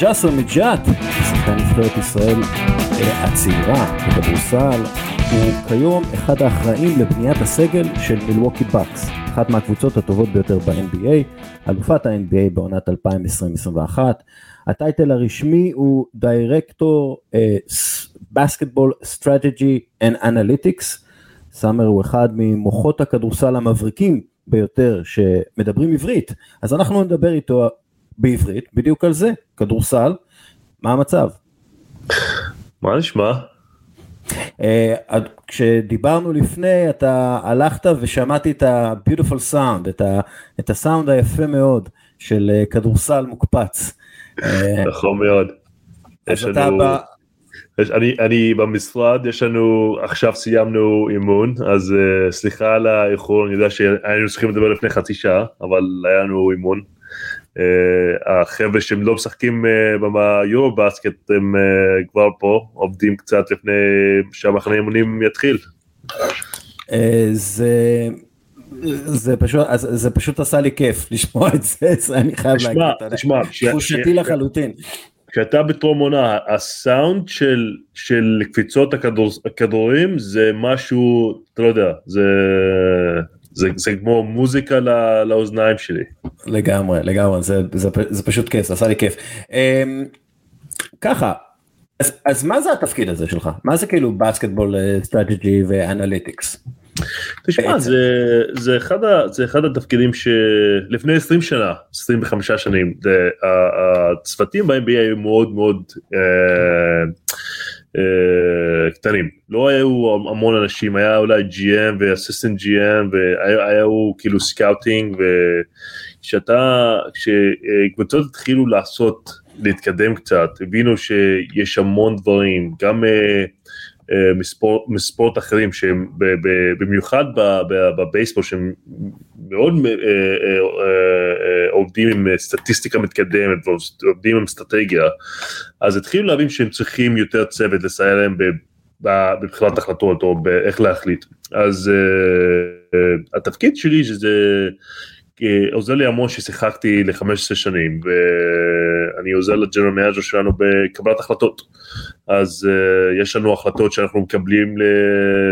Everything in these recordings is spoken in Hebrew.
ג'אסר מג'ת, שחקן נבחרת ישראל אה, הצעירה בכדורסל, הוא כיום אחד האחראים לבניית הסגל של מילווקי בקס, אחת מהקבוצות הטובות ביותר ב-NBA, אלופת ה-NBA בעונת 2020-2021. ה title הרשמי הוא director Basketball Strategy and Analytics. סאמר הוא אחד ממוחות הכדורסל המבריקים ביותר שמדברים עברית, אז אנחנו נדבר איתו בעברית בדיוק על זה, כדורסל, מה המצב? מה נשמע? Uh, כשדיברנו לפני אתה הלכת ושמעתי את ה-beautiful sound, את, ה, את הסאונד היפה מאוד של uh, כדורסל מוקפץ. אה, נכון מאוד. אתה לנו... בא... יש, אני, אני במשרד, יש לנו, עכשיו סיימנו אימון, אז uh, סליחה על האיחור, אני יודע שהיינו צריכים לדבר לפני חצי שעה, אבל היה לנו אימון. Uh, החבר'ה שהם לא משחקים uh, ביורו בסקט הם uh, כבר פה, עובדים קצת לפני שהמחנה אימונים יתחיל. זה... זה פשוט, זה פשוט עשה לי כיף לשמוע את זה, זה אני חייב להגיד, תשמע, תחושתי לחלוטין. כשאתה בטרום עונה, הסאונד של, של קפיצות הכדור, הכדורים זה משהו, אתה לא יודע, זה, זה, זה כמו מוזיקה לא, לאוזניים שלי. לגמרי, לגמרי, זה, זה, זה פשוט כיף, זה עשה לי כיף. אמ, ככה, אז, אז מה זה התפקיד הזה שלך? מה זה כאילו Basketball Strategy ו Analytics? תשמע, זה, זה, אחד ה, זה אחד התפקידים שלפני 20 שנה, 25 שנים, זה, הצוותים ב-NBA היו מאוד מאוד אה, אה, קטנים, לא היו המון אנשים, היה אולי GM ו assistant GM והיו כאילו scouting וכשאתה, כשקבוצות התחילו לעשות, להתקדם קצת, הבינו שיש המון דברים, גם אה, אה, מספורט, אחרים שהם במיוחד בבייסבול שהם מאוד uh, uh, uh, עובדים עם סטטיסטיקה מתקדמת ועובדים עם אסטרטגיה אז התחילו להבין שהם צריכים יותר צוות לסייע להם בבחירת החלטות או באיך להחליט. אז התפקיד שלי שזה עוזר לי המון ששיחקתי ל-15 שנים ואני עוזר ל general manager שלנו בקבלת החלטות. אז uh, יש לנו החלטות שאנחנו מקבלים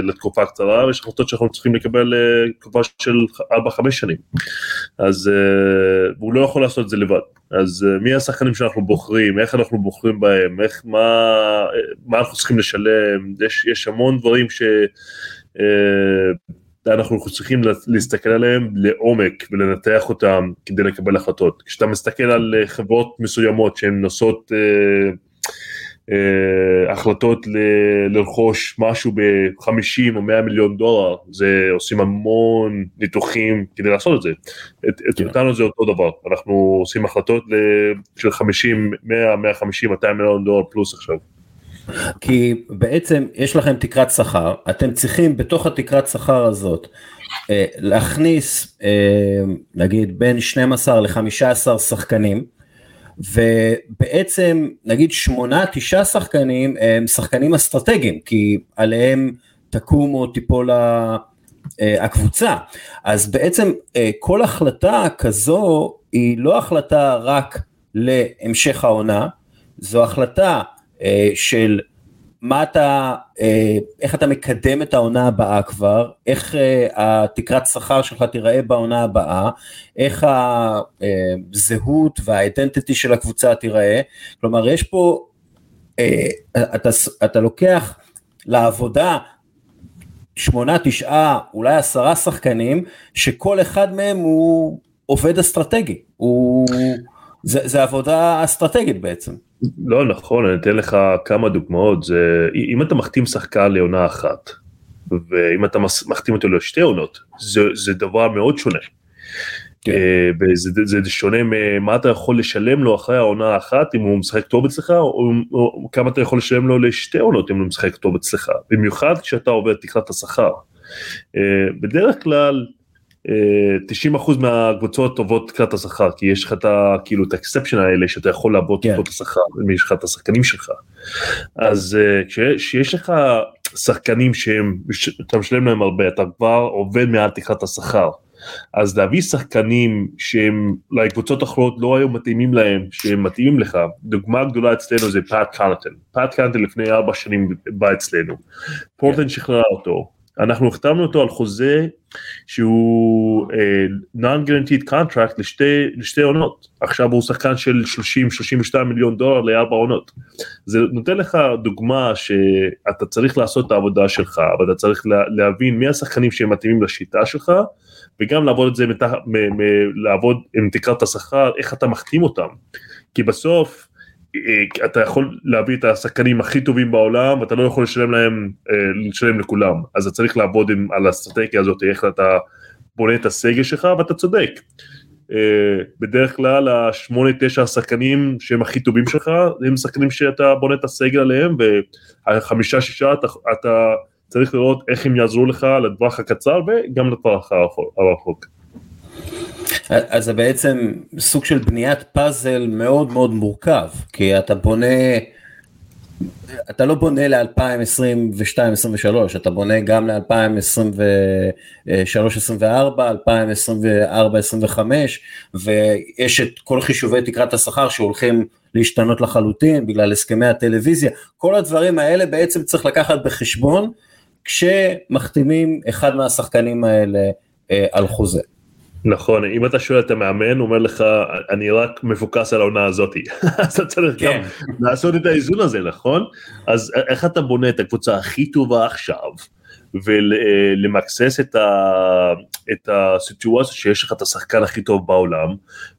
לתקופה קצרה ויש החלטות שאנחנו צריכים לקבל לתקופה של 4-5 שנים. אז uh, הוא לא יכול לעשות את זה לבד. אז uh, מי השחקנים שאנחנו בוחרים איך אנחנו בוחרים בהם איך מה, מה אנחנו צריכים לשלם יש, יש המון דברים ש... Uh, אנחנו צריכים להסתכל עליהם לעומק ולנתח אותם כדי לקבל החלטות. כשאתה מסתכל על אה, חברות מסוימות שהן נושאות אה, אה, החלטות ל- לרכוש משהו ב-50 או 100 מיליון דולר, זה עושים המון ניתוחים כדי לעשות את זה. את, כן. אותנו זה אותו דבר, אנחנו עושים החלטות של 50, 100, 150, 200 מיליון דולר פלוס עכשיו. כי בעצם יש לכם תקרת שכר, אתם צריכים בתוך התקרת שכר הזאת אה, להכניס אה, נגיד בין 12 ל-15 שחקנים, ובעצם נגיד 8-9 שחקנים הם שחקנים אסטרטגיים, כי עליהם תקום או תיפול אה, הקבוצה. אז בעצם כל החלטה כזו היא לא החלטה רק להמשך העונה, זו החלטה של מה אתה, אה, איך אתה מקדם את העונה הבאה כבר, איך אה, התקרת שכר שלך תיראה בעונה הבאה, איך הזהות והאידנטיטי של הקבוצה תיראה, כלומר יש פה, אתה, אתה לוקח לעבודה שמונה, תשעה, אולי עשרה שחקנים, שכל אחד מהם הוא עובד אסטרטגי, הוא, זה, זה עבודה אסטרטגית בעצם. לא נכון, אני אתן לך כמה דוגמאות, זה, אם אתה מחתים שחקן לעונה אחת, ואם אתה מחתים אותו לשתי עונות, זה, זה דבר מאוד שונה. כן. Uh, זה, זה, שונה ממה אתה יכול לשלם לו אחרי העונה האחת אם הוא משחק טוב אצלך או, או, כמה אתה יכול לשלם לו לשתי עונות אם הוא משחק טוב אצלך במיוחד כשאתה עובר תקרת השכר. Uh, בדרך כלל 90% מהקבוצות עוברות תקרת השכר כי יש לך את ה... כאילו את ה exception האלה שאתה יכול לעבור yeah. את השכר אם יש לך את השחקנים שלך. אז אה, כשיש לך שחקנים שהם אתה משלם להם הרבה אתה כבר עובר מעל תקרת השכר. אז להביא שחקנים שהם לקבוצות אחרות לא היו מתאימים להם, שהם מתאימים לך, דוגמה גדולה אצלנו זה פאט קונאטון, פאט קונאטון לפני ארבע שנים בא אצלנו, פורטן שחררה אותו, אנחנו החתמנו אותו על חוזה שהוא uh, non-guaranteed contract לשתי, לשתי עונות, עכשיו הוא שחקן של 30-32 מיליון דולר לארבע עונות. זה נותן לך דוגמה שאתה צריך לעשות את העבודה שלך, אבל אתה צריך לה, להבין מי השחקנים שהם מתאימים לשיטה שלך, וגם לעבוד את זה, מתח, מ, מ, לעבוד עם תקרת השכר, איך אתה מחתים אותם. כי בסוף אתה יכול להביא את השחקנים הכי טובים בעולם ואתה לא יכול לשלם להם, אה, לשלם לכולם, אז אתה צריך לעבוד עם, על האסטרטגיה הזאת, איך אתה בונה את הסגל שלך ואתה צודק. אה, בדרך כלל השמונה תשע השחקנים שהם הכי טובים שלך הם שחקנים שאתה בונה את הסגל עליהם והחמישה שישה אתה, אתה צריך לראות איך הם יעזרו לך לטווח הקצר וגם לטווח הרחוק. אז זה בעצם סוג של בניית פאזל מאוד מאוד מורכב, כי אתה בונה, אתה לא בונה ל-2022-2023, אתה בונה גם ל-2023-2024, 2024-2025, ויש את כל חישובי תקרת השכר שהולכים להשתנות לחלוטין בגלל הסכמי הטלוויזיה, כל הדברים האלה בעצם צריך לקחת בחשבון כשמחתימים אחד מהשחקנים האלה אה, על חוזה. נכון אם אתה שואל את המאמן הוא אומר לך אני רק מפוקס על העונה הזאתי אז אתה צריך כן. גם לעשות את האיזון הזה נכון אז איך אתה בונה את הקבוצה הכי טובה עכשיו ולמקסס את, ה, את הסיטואציה שיש לך את השחקן הכי טוב בעולם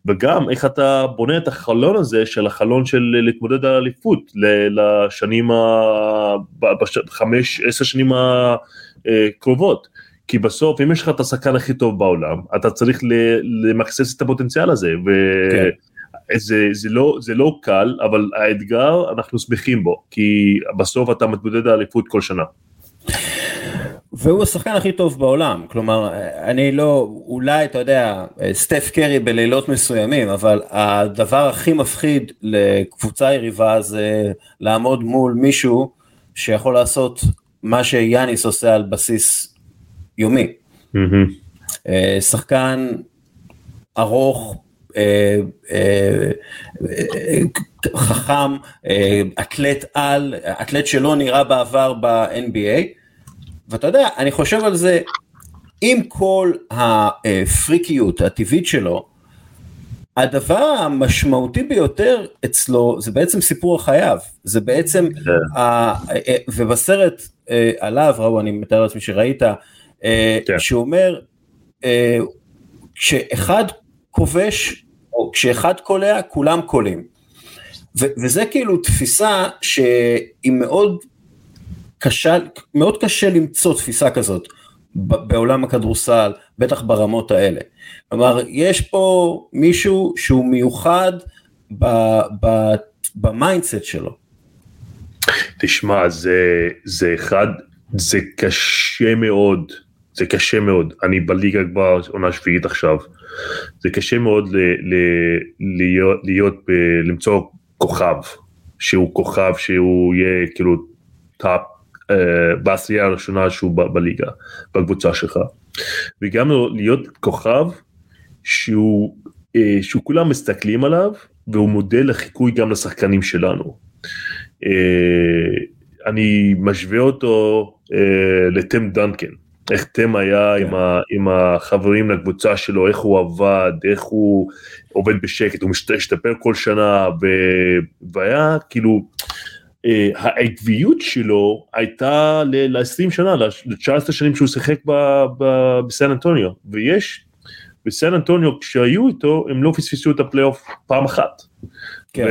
וגם איך אתה בונה את החלון הזה של החלון של להתמודד על אליפות לשנים, בחמש עשר שנים הקרובות. כי בסוף אם יש לך את השחקן הכי טוב בעולם אתה צריך למקסס את הפוטנציאל הזה וזה כן. זה לא זה לא קל אבל האתגר אנחנו שמחים בו כי בסוף אתה מתמודד על אליפות כל שנה. והוא השחקן הכי טוב בעולם כלומר אני לא אולי אתה יודע סטף קרי בלילות מסוימים אבל הדבר הכי מפחיד לקבוצה יריבה זה לעמוד מול מישהו שיכול לעשות מה שיאניס עושה על בסיס יומי. אה, שחקן ארוך, אה, אה, חכם, אתלט על, אתלט שלא נראה בעבר ב-NBA, ואתה יודע, אני חושב על זה, עם כל הפריקיות הטבעית שלו, הדבר המשמעותי ביותר אצלו זה בעצם סיפור החייו, זה בעצם, כן. ה, ובסרט עליו, ראו, אני מתאר לעצמי שראית, כן. שאומר, אה, כשאחד כובש, או כשאחד קולע, כולם קולעים. וזה כאילו תפיסה שהיא מאוד קשה, מאוד קשה למצוא תפיסה כזאת בעולם הכדורסל, בטח ברמות האלה. כלומר, יש פה מישהו שהוא מיוחד ב mindset שלו. תשמע, זה, זה אחד, זה קשה מאוד זה קשה מאוד, אני בליגה כבר עונה שביעית עכשיו, זה קשה מאוד ל, ל, להיות, להיות ב, למצוא כוכב, שהוא כוכב שהוא יהיה כאילו top, uh, בשנייה הראשונה שהוא ב, בליגה, בקבוצה שלך, וגם להיות כוכב שהוא, uh, שהוא כולם מסתכלים עליו והוא מודל לחיקוי גם לשחקנים שלנו. Uh, אני משווה אותו uh, לטם דנקן. איך תם היה כן. עם, ה, עם החברים לקבוצה שלו, איך הוא עבד, איך הוא עובד בשקט, הוא משתפר כל שנה, ו, והיה כאילו, אה, העקביות שלו הייתה ל-20 שנה, ל-19 שנים שהוא שיחק בסן אנטוניו, ויש, בסן אנטוניו כשהיו איתו, הם לא פספסו את הפלייאוף פעם אחת. כן.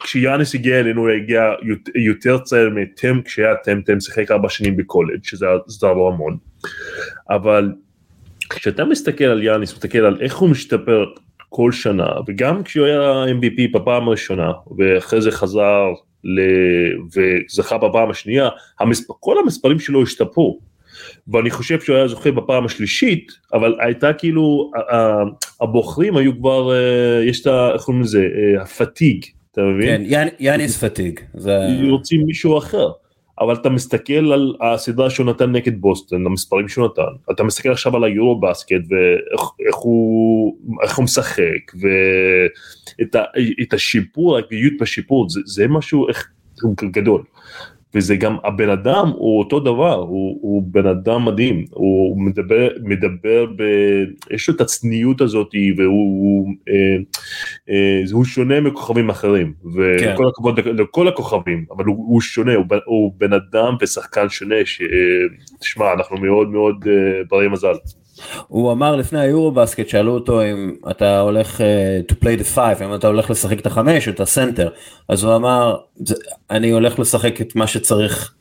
וכשיאניס הגיע אלינו הוא הגיע יותר צעיר מטים כשהיה טים, טים שיחק ארבע שנים בקולג' שזה עזר לו המון. אבל כשאתה מסתכל על יאניס, מסתכל על איך הוא משתפר כל שנה וגם כשהוא היה MVP בפעם הראשונה ואחרי זה חזר ל... וזכה בפעם השנייה, המספר, כל המספרים שלו השתפרו. ואני חושב שהוא היה זוכה בפעם השלישית, אבל הייתה כאילו, הבוחרים היו כבר, אה, יש את ה... איך קוראים לזה? אה, הפתיג, אתה מבין? כן, יאניס פתיג. רוצים מישהו אחר. אבל אתה מסתכל על הסדרה שהוא נתן נגד בוסטון, המספרים שהוא נתן, אתה מסתכל עכשיו על היורו בסקט ואיך הוא, איך הוא משחק ואת השיפור, הגאיות בשיפור, זה, זה משהו איך, גדול. וזה גם הבן אדם הוא אותו דבר, הוא, הוא בן אדם מדהים, הוא מדבר, מדבר ב... יש לו את הצניעות הזאת והוא אה, אה, הוא שונה מכוכבים אחרים, וכל כן. הכבוד לכל הכוכבים, אבל הוא, הוא שונה, הוא, הוא בן אדם ושחקן שונה, שתשמע, אנחנו מאוד מאוד אה, ברי מזל. הוא אמר לפני היורו בסקט שאלו אותו אם אתה הולך uh, to play the five אם אתה הולך לשחק את החמש את הסנטר. אז הוא אמר אני הולך לשחק את מה שצריך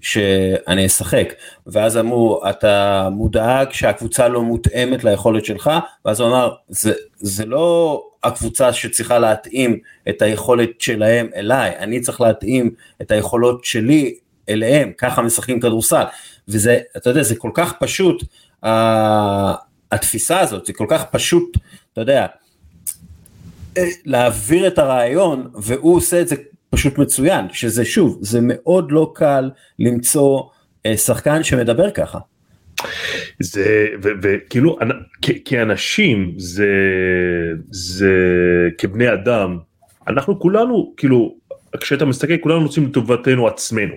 שאני אשחק. ואז אמרו אתה מודאג שהקבוצה לא מותאמת ליכולת שלך? ואז הוא אמר זה, זה לא הקבוצה שצריכה להתאים את היכולת שלהם אליי אני צריך להתאים את היכולות שלי אליהם. ככה משחקים כדורסל. וזה אתה יודע זה כל כך פשוט התפיסה הזאת, זה כל כך פשוט, אתה יודע, להעביר את הרעיון, והוא עושה את זה פשוט מצוין, שזה שוב, זה מאוד לא קל למצוא אה, שחקן שמדבר ככה. זה וכאילו כאנשים זה זה כבני אדם אנחנו כולנו כאילו כשאתה מסתכל כולנו רוצים לטובתנו עצמנו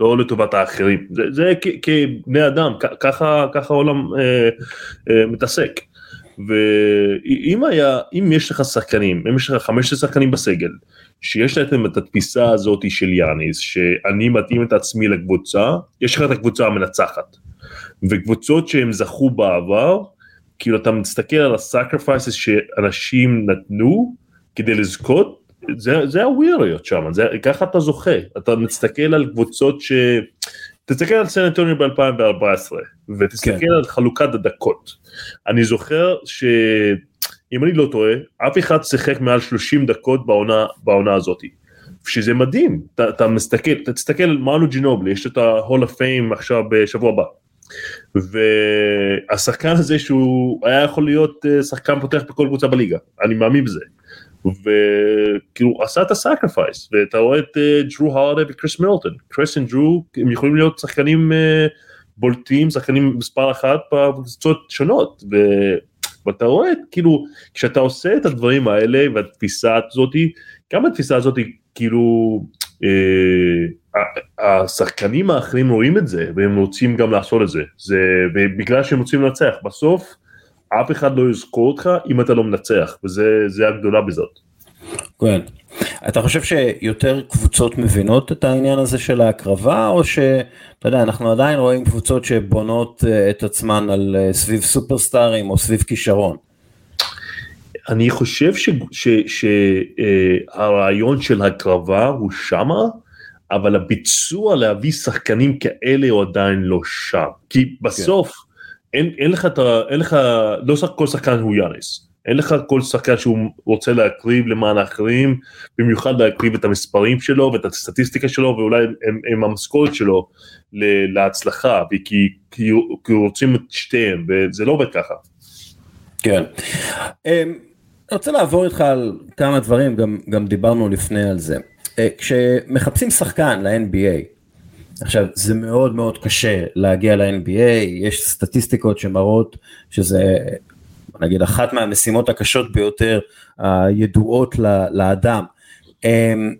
לא לטובת האחרים, זה, זה כבני אדם, ככה, ככה העולם אה, אה, מתעסק. ואם היה, אם יש לך שחקנים, אם יש לך 15 שחקנים בסגל, שיש להם את התפיסה הזאת של יאניס, שאני מתאים את עצמי לקבוצה, יש לך את הקבוצה המנצחת. וקבוצות שהם זכו בעבר, כאילו אתה מסתכל על ה sacrifices שאנשים נתנו כדי לזכות, זה, זה הוויריות שם, זה, ככה אתה זוכה, אתה מסתכל על קבוצות ש... תסתכל על סן אנטוניו ב-2014 ותסתכל כן. על חלוקת הדקות. אני זוכר שאם אני לא טועה, אף אחד שיחק מעל 30 דקות בעונה, בעונה הזאת. שזה מדהים, אתה, אתה מסתכל, אתה תסתכל על מנו ג'ינובלי, יש את ה-Hall of Fame עכשיו בשבוע הבא. והשחקן הזה שהוא היה יכול להיות אה, שחקן פותח בכל קבוצה בליגה, אני מאמין בזה. וכאילו עשה את ה sacrifice ואתה רואה את ג'רו הרדה וקריס מילטון. קריס וג'רו הם יכולים להיות שחקנים uh, בולטים שחקנים מספר אחת בקבוצות שונות ו... ואתה רואה כאילו כשאתה עושה את הדברים האלה והתפיסה הזאתי גם התפיסה הזאתי כאילו אה, השחקנים האחרים רואים את זה והם רוצים גם לעשות את זה. זה בגלל שהם רוצים לנצח בסוף אף אחד לא יזכור אותך אם אתה לא מנצח וזה הגדולה בזאת. כן. אתה חושב שיותר קבוצות מבינות את העניין הזה של ההקרבה או שאתה יודע אנחנו עדיין רואים קבוצות שבונות אה, את עצמן על אה, סביב סופרסטארים או סביב כישרון. אני חושב שהרעיון אה, של הקרבה הוא שמה אבל הביצוע להביא שחקנים כאלה הוא עדיין לא שם כי בסוף. כן. אין, אין לך את ה... אין לך... לא כל שחקן הוא יאניס. אין לך כל שחקן שהוא רוצה להקריב למען האחרים, במיוחד להקריב את המספרים שלו ואת הסטטיסטיקה שלו ואולי הם, הם המשכורת שלו להצלחה, כי, כי, כי רוצים את שתיהם וזה לא עובד ככה. כן. אמ, אני רוצה לעבור איתך על כמה דברים, גם, גם דיברנו לפני על זה. אה, כשמחפשים שחקן ל-NBA, עכשיו זה מאוד מאוד קשה להגיע ל-NBA, יש סטטיסטיקות שמראות שזה נגיד אחת מהמשימות הקשות ביותר הידועות לאדם. אמ,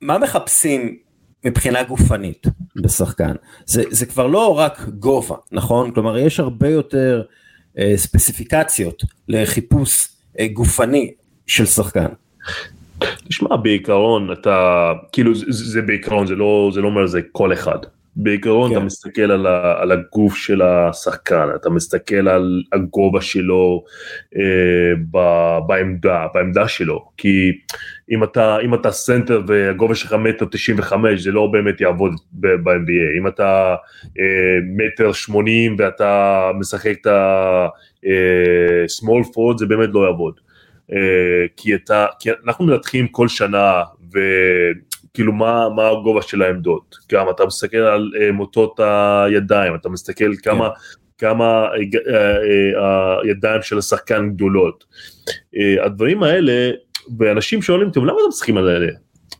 מה מחפשים מבחינה גופנית בשחקן? זה, זה כבר לא רק גובה, נכון? כלומר יש הרבה יותר אה, ספציפיקציות לחיפוש אה, גופני של שחקן. תשמע בעיקרון אתה כאילו זה, זה בעיקרון זה לא זה לא אומר זה כל אחד בעיקרון כן. אתה מסתכל על, ה, על הגוף של השחקן אתה מסתכל על הגובה שלו אה, ב, בעמדה בעמדה שלו כי אם אתה אם אתה סנטר והגובה שלך מטר 95 זה לא באמת יעבוד ב-NBA אם אתה אה, מטר 80 ואתה משחק את ה-small אה, forward זה באמת לא יעבוד. אה, כי, אתה, כי אנחנו מנתחים כל שנה וכאילו מה, מה הגובה של העמדות, גם אתה מסתכל על אה, מוטות הידיים, אתה מסתכל כמה, כן. כמה אה, הידיים של השחקן גדולות. הדברים האלה, ואנשים שואלים אותי, למה אתם משחקים על אלה?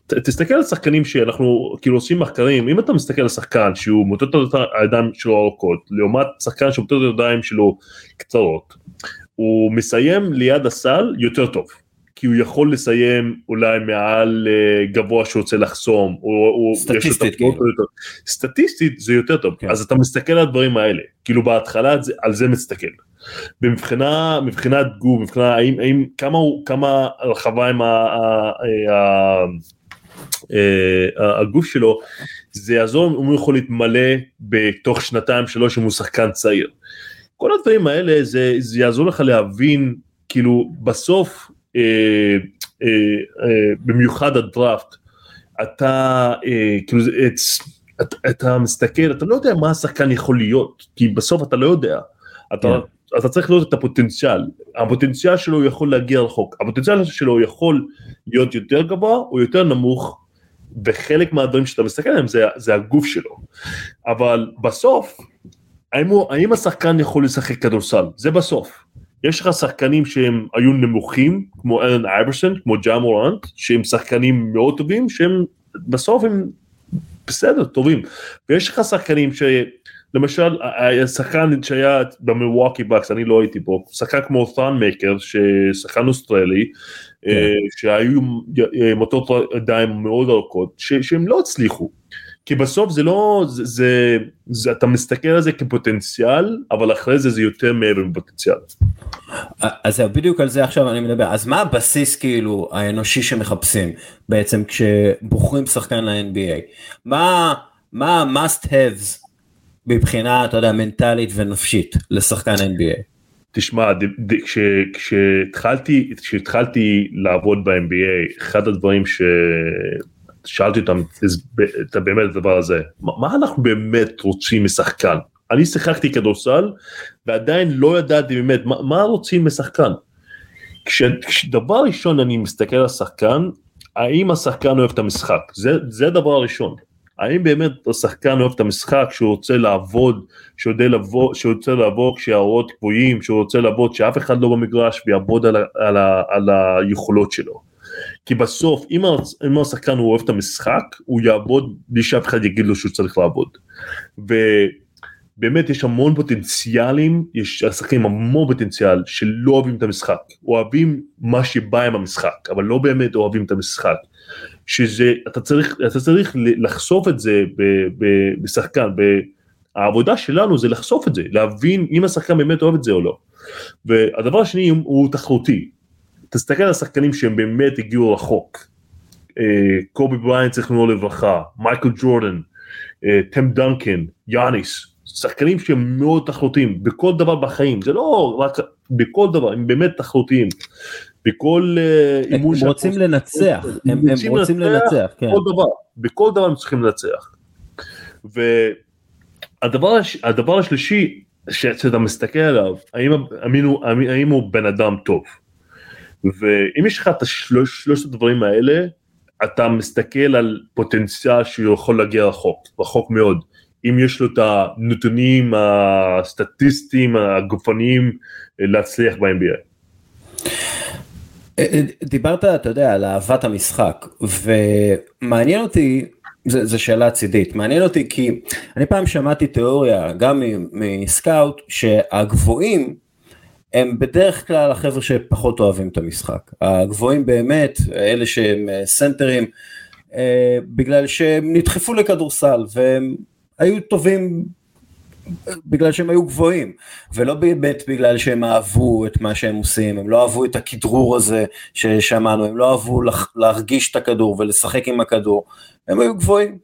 תסתכל על שחקנים שאנחנו כאילו עושים מחקרים, אם אתה מסתכל על שחקן שהוא מוטט את הידיים שלו ארוכות, לעומת שחקן שמוטט את הידיים שלו קצרות, הוא מסיים ליד הסל יותר טוב. כי הוא יכול לסיים אולי מעל uh, גבוה שהוא רוצה לחסום, או, סטטיסטית כאילו. יותר, סטטיסטית זה יותר טוב, כן. אז אתה מסתכל על הדברים האלה, כאילו בהתחלה זה, על זה מסתכל. במבחינה, מבחינת גוף, מבחינה, האם, האם, כמה, כמה רחבה עם ה, ה, ה, ה, הגוף שלו, זה יעזור אם הוא יכול להתמלא בתוך שנתיים שלוש אם הוא שחקן צעיר. כל הדברים האלה זה, זה יעזור לך להבין כאילו בסוף אה, אה, אה, במיוחד הדראפט, אתה כאילו אתה, אתה מסתכל, אתה לא יודע מה השחקן יכול להיות, כי בסוף אתה לא יודע. אתה, yeah. כן. אתה צריך לראות את הפוטנציאל, הפוטנציאל שלו יכול להגיע רחוק, הפוטנציאל שלו יכול להיות יותר גבוה או יותר נמוך, וחלק מהדברים שאתה מסתכל עליהם זה, זה הגוף שלו, אבל בסוף, האם, הוא, האם השחקן יכול לשחק כדורסל? זה בסוף. יש לך שחקנים שהם היו נמוכים, כמו אלן אייברסון, כמו ג'ה מורנט, שהם שחקנים מאוד טובים, שהם בסוף הם בסדר, טובים. ויש לך שחקנים ש... למשל, השחקן שהיה במילווקי בקס, אני לא הייתי פה, שחקן כמו ת'אן מייקר, ששחקן אוסטרלי, כן. אה, שהיו מוטות ידיים מאוד ארוכות, שהם לא הצליחו. כי בסוף זה לא, זה, זה, זה, אתה מסתכל על זה כפוטנציאל, אבל אחרי זה זה יותר מעבר מפוטנציאל. אז זהו, בדיוק על זה עכשיו אני מדבר. אז מה הבסיס כאילו האנושי שמחפשים בעצם כשבוחרים שחקן ל-NBA? מה, מה ה-must haves מבחינה, אתה יודע, מנטלית ונפשית לשחקן NBA? תשמע, כשהתחלתי, כשהתחלתי לעבוד ב-NBA, אחד הדברים ש... שאלתי אותם את באמת הדבר הזה, מה אנחנו באמת רוצים משחקן? אני שיחקתי כדורסל ועדיין לא ידעתי באמת מה, מה רוצים משחקן. כשדבר ראשון אני מסתכל על שחקן, האם השחקן אוהב את המשחק? זה, זה הדבר הראשון. האם באמת השחקן אוהב את המשחק שהוא רוצה לעבוד, שהוא יודע לבוא, שהוא רוצה לעבוד כשהאורות גבוהים, שהוא רוצה לעבוד שאף אחד לא במגרש ויעבוד על, על, על, על היכולות שלו. כי בסוף אם, אם השחקן הוא אוהב את המשחק הוא יעבוד בלי שאף אחד יגיד לו שהוא צריך לעבוד. ובאמת יש המון פוטנציאלים, יש שחקנים המון פוטנציאל שלא אוהבים את המשחק, אוהבים מה שבא עם המשחק, אבל לא באמת אוהבים את המשחק. שזה, אתה צריך, אתה צריך לחשוף את זה בשחקן, העבודה שלנו זה לחשוף את זה, להבין אם השחקן באמת אוהב את זה או לא. והדבר השני הוא תחרותי, תסתכל על השחקנים שהם באמת הגיעו רחוק. אה, קובי בריינט זכרונו לברכה, מייקל ג'ורדן, אה, טם דנקן, יאניס, שחקנים שהם מאוד תחרותיים בכל דבר בחיים, זה לא רק בכל דבר, הם באמת תחרותיים. בכל אה, אימון הם רוצים לנצח, הם, רוצים לנצח, כן. בכל דבר, בכל דבר הם צריכים לנצח. והדבר הדבר השלישי שאתה מסתכל עליו, האם הוא בן אדם טוב. ואם יש לך את השלוש, שלושת הדברים האלה, אתה מסתכל על פוטנציאל שהוא יכול להגיע רחוק, רחוק מאוד. אם יש לו את הנתונים הסטטיסטיים, הגופניים, להצליח ב-NBA. אה, אה, דיברת, אתה יודע, על אהבת המשחק, ומעניין אותי, זו שאלה צידית, מעניין אותי כי אני פעם שמעתי תיאוריה, גם מסקאוט, שהגבוהים הם בדרך כלל החבר'ה שפחות אוהבים את המשחק. הגבוהים באמת, אלה שהם אה, סנטרים, אה, בגלל שהם נדחפו לכדורסל והם היו טובים בגלל שהם היו גבוהים, ולא באמת בגלל שהם אהבו את מה שהם עושים, הם לא אהבו את הכדרור הזה ששמענו, הם לא אהבו להרגיש את הכדור ולשחק עם הכדור, הם היו גבוהים.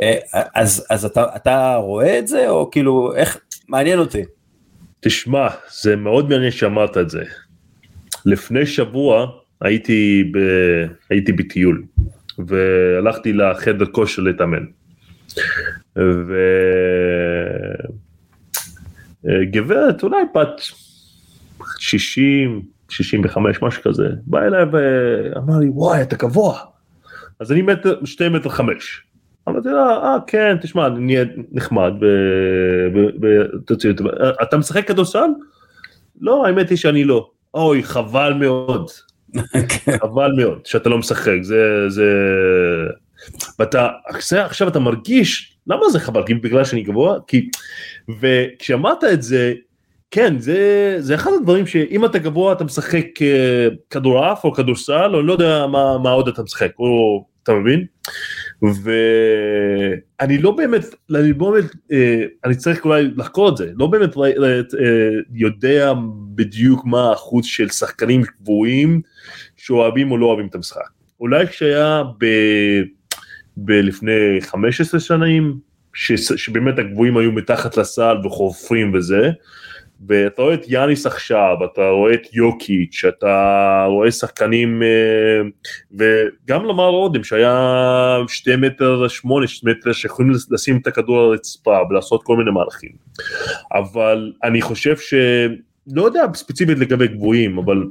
אה, אז, אז אתה, אתה רואה את זה, או כאילו, איך, מעניין אותי. תשמע, זה מאוד מעניין שאמרת את זה. לפני שבוע הייתי, ב... הייתי בטיול והלכתי לחדר כושר להתאמן. וגברת אולי בת 60, 65 משהו כזה, בא אליי ואמר לי וואי אתה גבוה. אז אני מטר, 2 מטר 5. אמרתי לה, אה כן, תשמע, אני נהיה נחמד, אתה משחק כדורסל? לא, האמת היא שאני לא. אוי, חבל מאוד. כן. חבל מאוד שאתה לא משחק, זה, זה, ואתה, עכשיו אתה מרגיש, למה זה חבל? כי בגלל שאני גבוה? כי, וכשאמרת את זה, כן, זה, זה אחד הדברים שאם אתה גבוה אתה משחק אה, כדורעף או כדורסל, או לא יודע מה, מה עוד אתה משחק, או, אתה מבין? ואני לא באמת, אני לא באמת, אה, אני צריך אולי לחקור את זה, לא באמת אה, יודע בדיוק מה האחוז של שחקנים קבועים שאוהבים או לא אוהבים את המשחק. אולי כשהיה ב... בלפני 15 שנים, ש, שבאמת הגבוהים היו מתחת לסל וחופרים וזה, ואתה רואה את יאניס עכשיו, אתה רואה את יוקיץ', אתה רואה שחקנים, אה, וגם למר אודם שהיה שתי מטר שמונה, שתי מטר שיכולים לשים את הכדור על הרצפה ולעשות כל מיני מהלכים. אבל אני חושב ש... לא יודע ספציפית לגבי גבוהים, אבל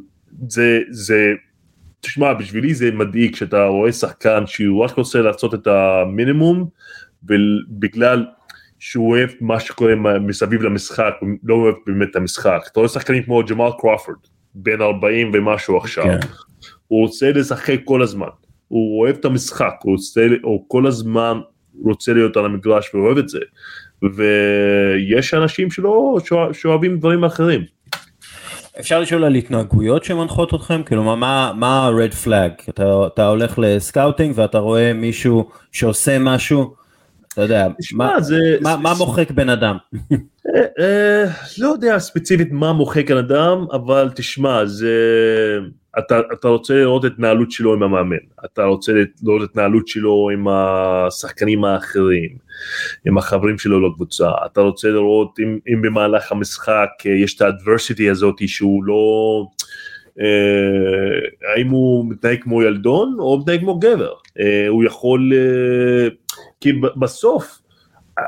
זה, זה, תשמע, בשבילי זה מדאיג שאתה רואה שחקן שהוא רק רוצה לעשות את המינימום, ובגלל שהוא אוהב מה שקורה מסביב למשחק, לא אוהב באמת את המשחק. אתה רואה שחקנים כמו ג'מאל קרופורד, בן 40 ומשהו עכשיו. כן. הוא רוצה לשחק כל הזמן, הוא אוהב את המשחק, הוא, רוצה, הוא כל הזמן רוצה להיות על המגרש ואוהב את זה, ויש אנשים שלא, שאוהבים דברים אחרים. אפשר לשאול על התנהגויות שמנחות אתכם? כאילו מה ה-red flag? אתה, אתה הולך לסקאוטינג ואתה רואה מישהו שעושה משהו אתה יודע, מה, זה, מה, מה מוחק בן אדם? אה, אה, לא יודע ספציפית מה מוחק בן אדם, אבל תשמע, זה... אתה, אתה רוצה לראות את התנהלות שלו עם המאמן, אתה רוצה לראות את התנהלות שלו עם השחקנים האחרים, עם החברים שלו לקבוצה, אתה רוצה לראות אם, אם במהלך המשחק אה, יש את האדברסיטי הזאת שהוא לא... אה, האם הוא מתנהג כמו ילדון או מתנהג כמו גבר, אה, הוא יכול, אה, כי בסוף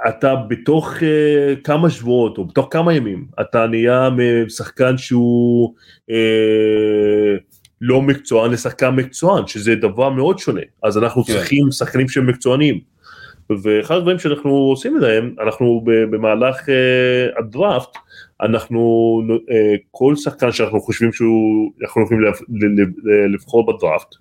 אתה בתוך uh, כמה שבועות או בתוך כמה ימים אתה נהיה משחקן שהוא uh, לא מקצוען לשחקן מקצוען שזה דבר מאוד שונה אז אנחנו כן. צריכים שחקנים שהם מקצוענים ואחד הדברים שאנחנו עושים להם אנחנו במהלך uh, הדראפט אנחנו, אה, כל שחקן שאנחנו חושבים שהוא, אנחנו יכולים לבחור בדראפט,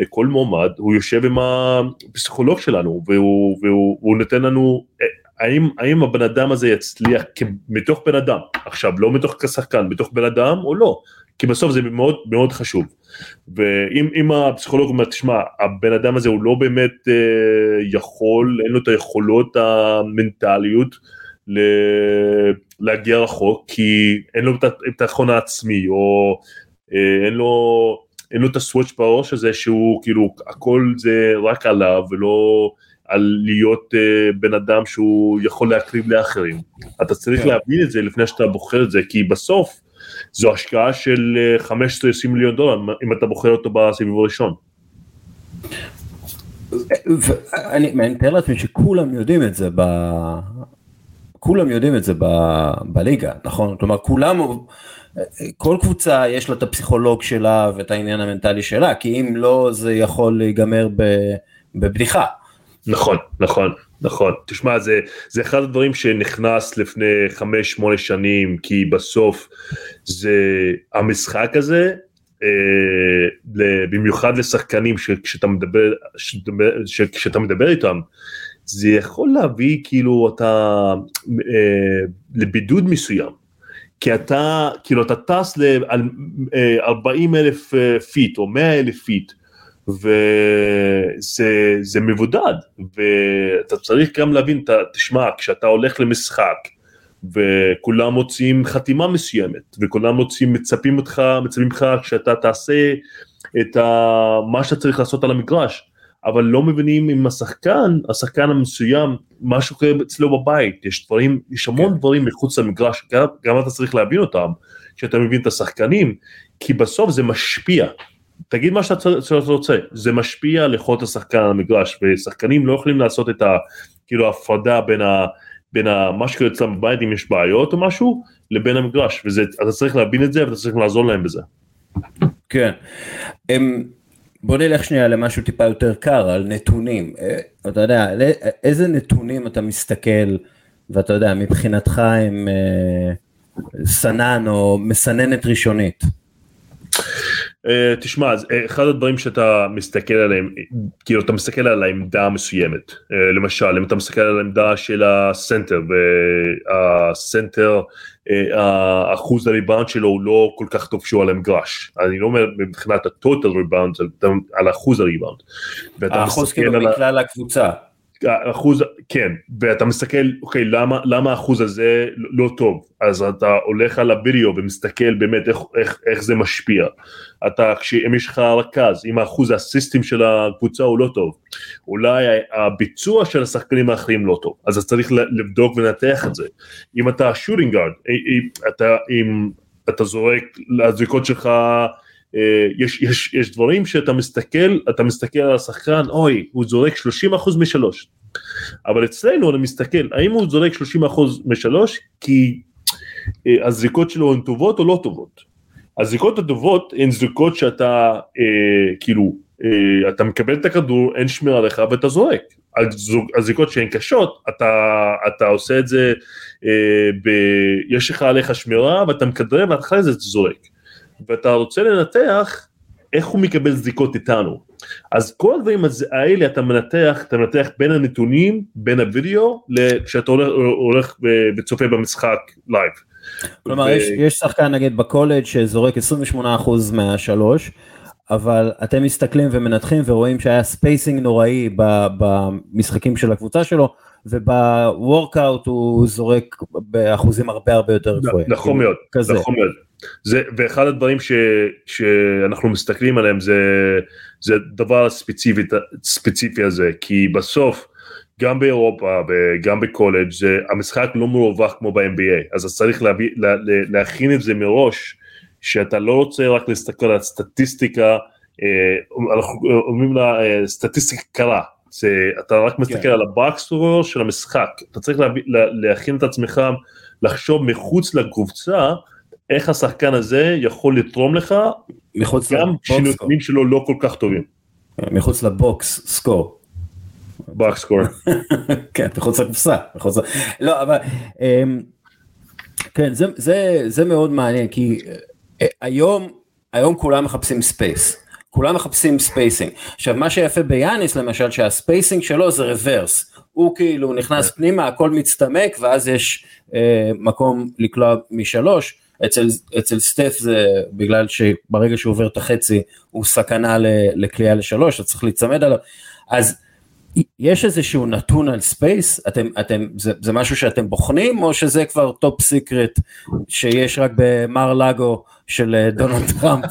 אה, כל מועמד, הוא יושב עם הפסיכולוג שלנו והוא, והוא, והוא נותן לנו, אה, האם, האם הבן אדם הזה יצליח מתוך בן אדם, עכשיו לא מתוך כשחקן, מתוך בן אדם או לא, כי בסוף זה מאוד מאוד חשוב. ואם הפסיכולוג אומר, תשמע, הבן אדם הזה הוא לא באמת אה, יכול, אין לו את היכולות המנטליות, להגיע רחוק כי אין לו את הביטחון העצמי או אה, אין לו אין לו את הסוויץ' בראש הזה שהוא כאילו הכל זה רק עליו ולא על להיות uh, בן אדם שהוא יכול להקריב לאחרים. אתה צריך כן. להבין את זה לפני שאתה בוחר את זה כי בסוף זו השקעה של 15-20 אה, מיליון דולר אם אתה בוחר אותו בסיבוב הראשון. אני מתאר לעצמי שכולם יודעים את זה כולם יודעים את זה ב, בליגה, נכון? כלומר כולם, כל קבוצה יש לה את הפסיכולוג שלה ואת העניין המנטלי שלה, כי אם לא זה יכול להיגמר בבדיחה. נכון, נכון, נכון. תשמע, זה, זה אחד הדברים שנכנס לפני חמש, שמונה שנים, כי בסוף זה המשחק הזה, אה, במיוחד לשחקנים שכשאתה מדבר, שכשאתה מדבר איתם, זה יכול להביא כאילו אתה אה, לבידוד מסוים. כי אתה כאילו אתה טס ל 40 אה, אלף אה, feet או 100 אלף feet וזה מבודד ואתה צריך גם להבין תשמע כשאתה הולך למשחק וכולם רוצים חתימה מסוימת וכולם מוצאים מצפים אותך מצפים לך כשאתה תעשה את מה שאתה צריך לעשות על המגרש אבל לא מבינים אם השחקן, השחקן המסוים, משהו קורה אצלו בבית, יש דברים, יש המון כן. דברים מחוץ למגרש, גם, גם אתה צריך להבין אותם, כשאתה מבין את השחקנים, כי בסוף זה משפיע. תגיד מה שאתה, רוצה, זה משפיע על יכולת השחקן על המגרש, ושחקנים לא יכולים לעשות את ה... כאילו ההפרדה בין ה... בין ה, מה שקורה אצלם בבית אם יש בעיות או משהו לבין המגרש ואתה צריך להבין את זה ואתה צריך לעזור להם בזה. כן. הם, בוא נלך שנייה למשהו טיפה יותר קר, על נתונים. אה, אתה יודע, איזה נתונים אתה מסתכל, ואתה יודע, מבחינתך הם אה, סנן או מסננת ראשונית? תשמע, אחד הדברים שאתה מסתכל עליהם, כאילו אתה מסתכל על העמדה המסוימת, למשל אם אתה מסתכל על העמדה של הסנטר והסנטר, uh, האחוז הריבאונד שלו הוא לא כל כך טוב שהוא על המגרש, אני לא אומר מבחינת הטוטל ריבאונד, על אחוז הריבאונד. האחוז כאילו מכלל הקבוצה. אחוז כן ואתה מסתכל אוקיי למה למה האחוז הזה לא טוב? אז אתה הולך על הווידאו ומסתכל באמת איך, איך, איך זה משפיע. אתה כשאם יש לך רכז אם האחוז האסיסטים של הקבוצה הוא לא טוב אולי הביצוע של השחקנים האחרים לא טוב. אז אתה צריך לבדוק ולנתח את זה. אם אתה שוטינג גארד אם אתה זורק לזריקות שלך אה, יש, יש, יש דברים שאתה מסתכל, אתה מסתכל על השחקן, אוי, הוא זורק 30% משלוש. אבל אצלנו אני מסתכל, האם הוא זורק 30% משלוש כי אה, הזריקות שלו הן טובות או לא טובות. הזריקות הטובות הן זריקות שאתה אה, כאילו, אה, אתה מקבל את הכדור, אין שמירה לך ואתה זורק. הזריקות שהן קשות, אתה, אתה עושה את זה, אה, ב, יש לך עליך שמירה ואתה מכדרר ואחרי זה אתה זורק. ואתה רוצה לנתח איך הוא מקבל זריקות איתנו. אז כל הדברים האלה אתה מנתח, אתה מנתח בין הנתונים, בין הווידאו, כשאתה הולך, הולך וצופה במשחק live. כלומר ו... יש, יש שחקן נגיד בקולג' שזורק 28% מהשלוש, אבל אתם מסתכלים ומנתחים ורואים שהיה spacing נוראי במשחקים של הקבוצה שלו, ובוורקאוט הוא זורק באחוזים הרבה הרבה יותר גבוהים. נכון מאוד, נכון מאוד. זה, ואחד הדברים ש, שאנחנו מסתכלים עליהם זה, זה דבר ספציפי, ספציפי הזה, כי בסוף גם באירופה וגם בקולג' זה, המשחק לא מרווח כמו ב-NBA, אז צריך להביא, לה, להכין את זה מראש, שאתה לא רוצה רק להסתכל על סטטיסטיקה, אה, אנחנו אומרים לה אה, סטטיסטיקה קרה, זה, אתה רק מסתכל כן. על ה box score של המשחק, אתה צריך להביא, לה, להכין את עצמך, לחשוב מחוץ לקופסה, איך השחקן הזה יכול לתרום לך, מחוץ גם כשנותנים שלו לא כל כך טובים. מחוץ לבוקס סקור. בוקס סקור. כן, מחוץ לקופסה. מחוץ... לא, אבל אמ, כן, זה, זה, זה מאוד מעניין, כי אה, היום, היום כולם מחפשים space. כולם מחפשים spacing. עכשיו מה שיפה ביאניס למשל שה spacing שלו זה reverse. הוא כאילו נכנס כן. פנימה הכל מצטמק ואז יש אה, מקום לקלוע משלוש. אצל, אצל סטף זה בגלל שברגע שהוא עובר את החצי הוא סכנה לקליעה לשלוש, אתה צריך להיצמד עליו, אז יש איזשהו נתון על space, אתם, אתם, זה, זה משהו שאתם בוחנים או שזה כבר top secret שיש רק במר-א-לאגו של אה, דונלד טראמפ?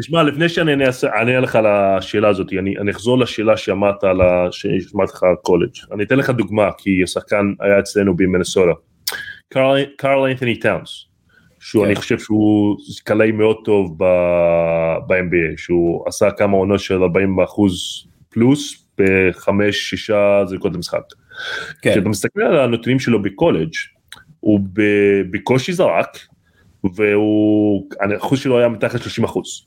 תשמע לפני שאני אענה לך על השאלה הזאת, אני, אני אחזור לשאלה שאמרת על, שאמרתי לך על קולג', אני אתן לך דוגמה כי השחקן היה אצלנו במינסוטה. קארל אנתוני טאונס, שהוא כן. אני חושב שהוא קלעי מאוד טוב ב-NBA, שהוא עשה כמה עונות של 40 אחוז פלוס בחמש שישה זריקות למשחק. כן. כשאתה מסתכל על הנתונים שלו בקולג' הוא בקושי זרק והוא, האחוז שלו היה מתחת 30 אחוז.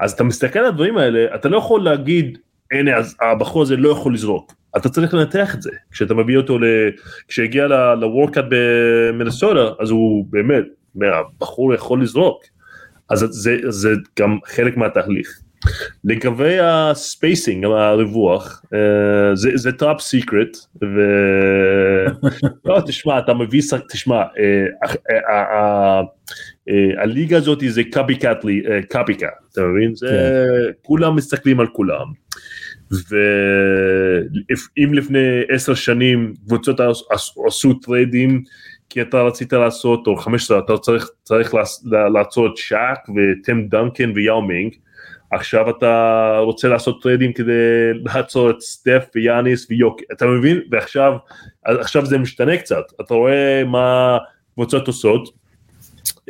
אז אתה מסתכל על הדברים האלה, אתה לא יכול להגיד, הנה אז הבחור הזה לא יכול לזרוק. אתה צריך לנתח את זה כשאתה מביא אותו ל... כשהגיע ל workout במינסוטה אז הוא באמת הבחור יכול לזרוק אז זה, זה גם חלק מהתהליך. לגבי ה spacing הריווח אה, זה, זה top secret ו... לא תשמע אתה מביא תשמע אה, אה, הליגה הזאת זה קאפי קאט קאפי קאט אתה מבין זה כן. כולם מסתכלים על כולם. ואם לפני עשר שנים קבוצות עשו טריידים כי אתה רצית לעשות, או חמש עשרה, אתה צריך, צריך לעשות שאק וטם דנקן ויאומינג, עכשיו אתה רוצה לעשות טריידים כדי לעצור את סטף ויאניס ויוק, אתה מבין? ועכשיו עכשיו זה משתנה קצת, אתה רואה מה קבוצות עושות,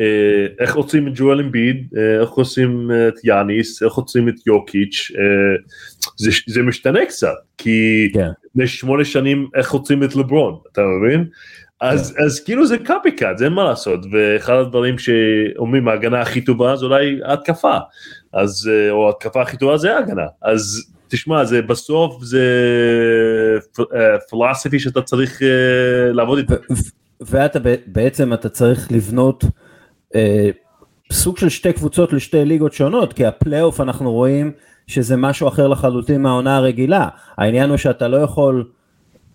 אה, איך רוצים את ג'ואל אמביד, אה, איך רוצים את יאניס, איך רוצים את יוקיץ', אה, זה, זה משתנה קצת, כי כן. לפני שמונה שנים איך רוצים את לברון, אתה מבין? אז, כן. אז כאילו זה קאפי קאט, זה אין מה לעשות, ואחד הדברים שאומרים ההגנה הכי טובה זה אולי התקפה, אז, או ההתקפה הכי טובה זה ההגנה, אז תשמע, זה בסוף זה פילוסופי שאתה צריך לעבוד איתו. ואתה בעצם אתה צריך לבנות אה, סוג של שתי קבוצות לשתי ליגות שונות, כי הפלייאוף אנחנו רואים שזה משהו אחר לחלוטין מהעונה הרגילה. העניין הוא שאתה לא יכול,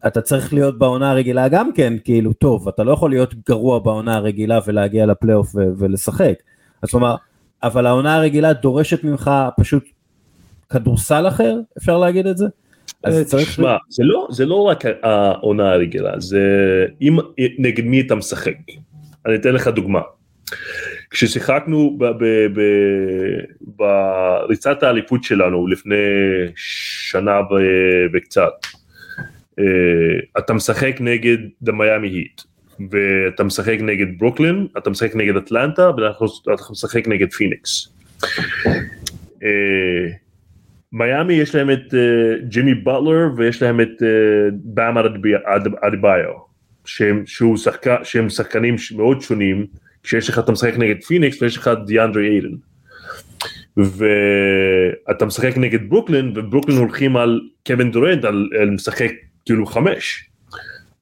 אתה צריך להיות בעונה הרגילה גם כן, כאילו, טוב, אתה לא יכול להיות גרוע בעונה הרגילה ולהגיע לפלייאוף ולשחק. אז כלומר, אבל העונה הרגילה דורשת ממך פשוט כדורסל אחר, אפשר להגיד את זה? אז צריך... תשמע, זה לא, זה לא רק העונה הרגילה, זה אם נגד מי אתה משחק. אני אתן לך דוגמה. כששיחקנו בריצת האליפות שלנו לפני שנה וקצת, אה, אתה משחק נגד דמיימי היט, ואתה משחק נגד ברוקלין, אתה משחק נגד אטלנטה, ואתה משחק נגד פיניקס. אה, מיאמי יש להם את uh, ג'ימי בטלר ויש להם את uh, באם אדיביו שהם, שהם שחקנים מאוד שונים כשיש לך אתה משחק נגד פיניקס ויש לך דיאנדרה אייטון ואתה משחק נגד ברוקלין וברוקלין הולכים על קווין דורנט על, על משחק כאילו חמש.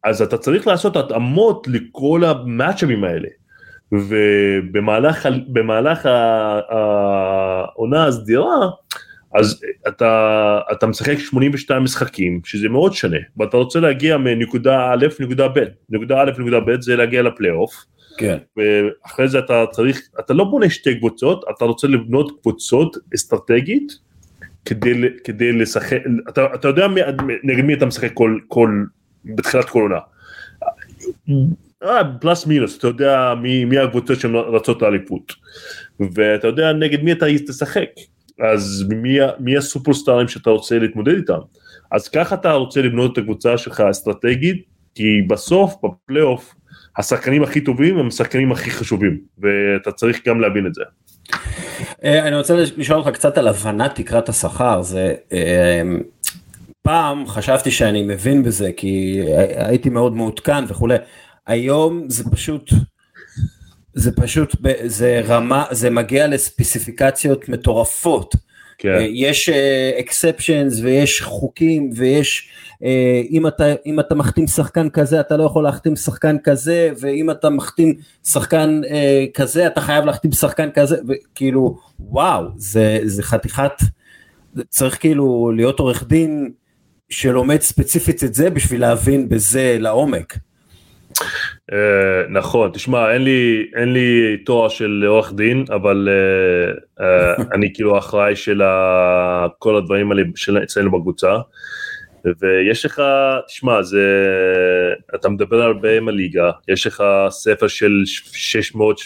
אז אתה צריך לעשות התאמות לכל המאצ'אבים האלה. ובמהלך העונה הסדירה אז אתה, אתה משחק 82 משחקים, שזה מאוד שונה, ואתה רוצה להגיע מנקודה א' לנקודה ב', נקודה א' לנקודה ב' זה להגיע לפלייאוף, כן. ואחרי זה אתה צריך, אתה לא בונה שתי קבוצות, אתה רוצה לבנות קבוצות אסטרטגית כדי, כדי לשחק, אתה, אתה יודע מי, נגד מי אתה משחק כל, כל, בתחילת כל עונה. אה, פלוס מינוס, אתה יודע מי, מי הקבוצות שרצות לאליפות, ואתה יודע נגד מי אתה תשחק. אז מי, מי הסופרסטארים שאתה רוצה להתמודד איתם. אז ככה אתה רוצה לבנות את הקבוצה שלך אסטרטגית, כי בסוף בפלייאוף השחקנים הכי טובים הם השחקנים הכי חשובים, ואתה צריך גם להבין את זה. אה, אני רוצה לשאול אותך קצת על הבנת תקרת השכר, זה אה, פעם חשבתי שאני מבין בזה כי הייתי מאוד מעודכן וכולי, היום זה פשוט זה פשוט, זה רמה, זה מגיע לספציפיקציות מטורפות. כן. אה, יש אקספשנס uh, ויש חוקים ויש, uh, אם, אתה, אם אתה מחתים שחקן כזה אתה לא יכול להחתים שחקן כזה ואם אתה מחתים שחקן כזה אתה חייב להחתים שחקן כזה וכאילו וואו זה, זה חתיכת, צריך כאילו להיות עורך דין שלומד ספציפית את זה בשביל להבין בזה לעומק. Uh, נכון, תשמע, אין לי, אין לי תואר של עורך דין, אבל uh, uh, אני כאילו אחראי של כל הדברים האלה אצלנו בקבוצה, ויש לך, תשמע, זה, אתה מדבר הרבה עם הליגה, יש לך ספר של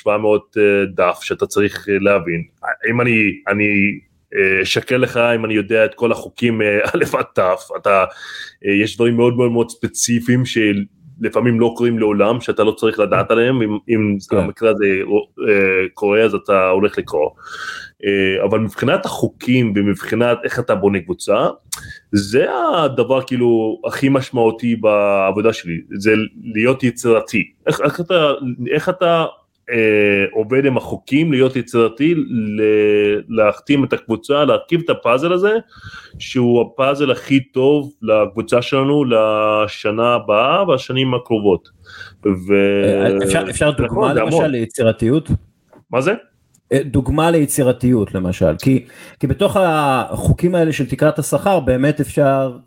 600-700 דף שאתה צריך להבין, אם אני, אני אשקר לך אם אני יודע את כל החוקים א' עד ת', אתה, יש דברים מאוד מאוד מאוד ספציפיים של... לפעמים לא קורים לעולם שאתה לא צריך לדעת עליהם אם, אם כן. המקרה הזה אה, קורה אז אתה הולך לקרוא. אה, אבל מבחינת החוקים ומבחינת איך אתה בונה קבוצה זה הדבר כאילו הכי משמעותי בעבודה שלי זה להיות יצירתי איך, איך אתה איך אתה עובד עם החוקים, להיות יצירתי, להחתים את הקבוצה, להרכיב את הפאזל הזה, שהוא הפאזל הכי טוב לקבוצה שלנו לשנה הבאה והשנים הקרובות. ו... אפשר, אפשר דוגמה למשל ליצירתיות? מה זה? אה, דוגמה ליצירתיות למשל, כי, כי בתוך החוקים האלה של תקרת השכר באמת אפשר,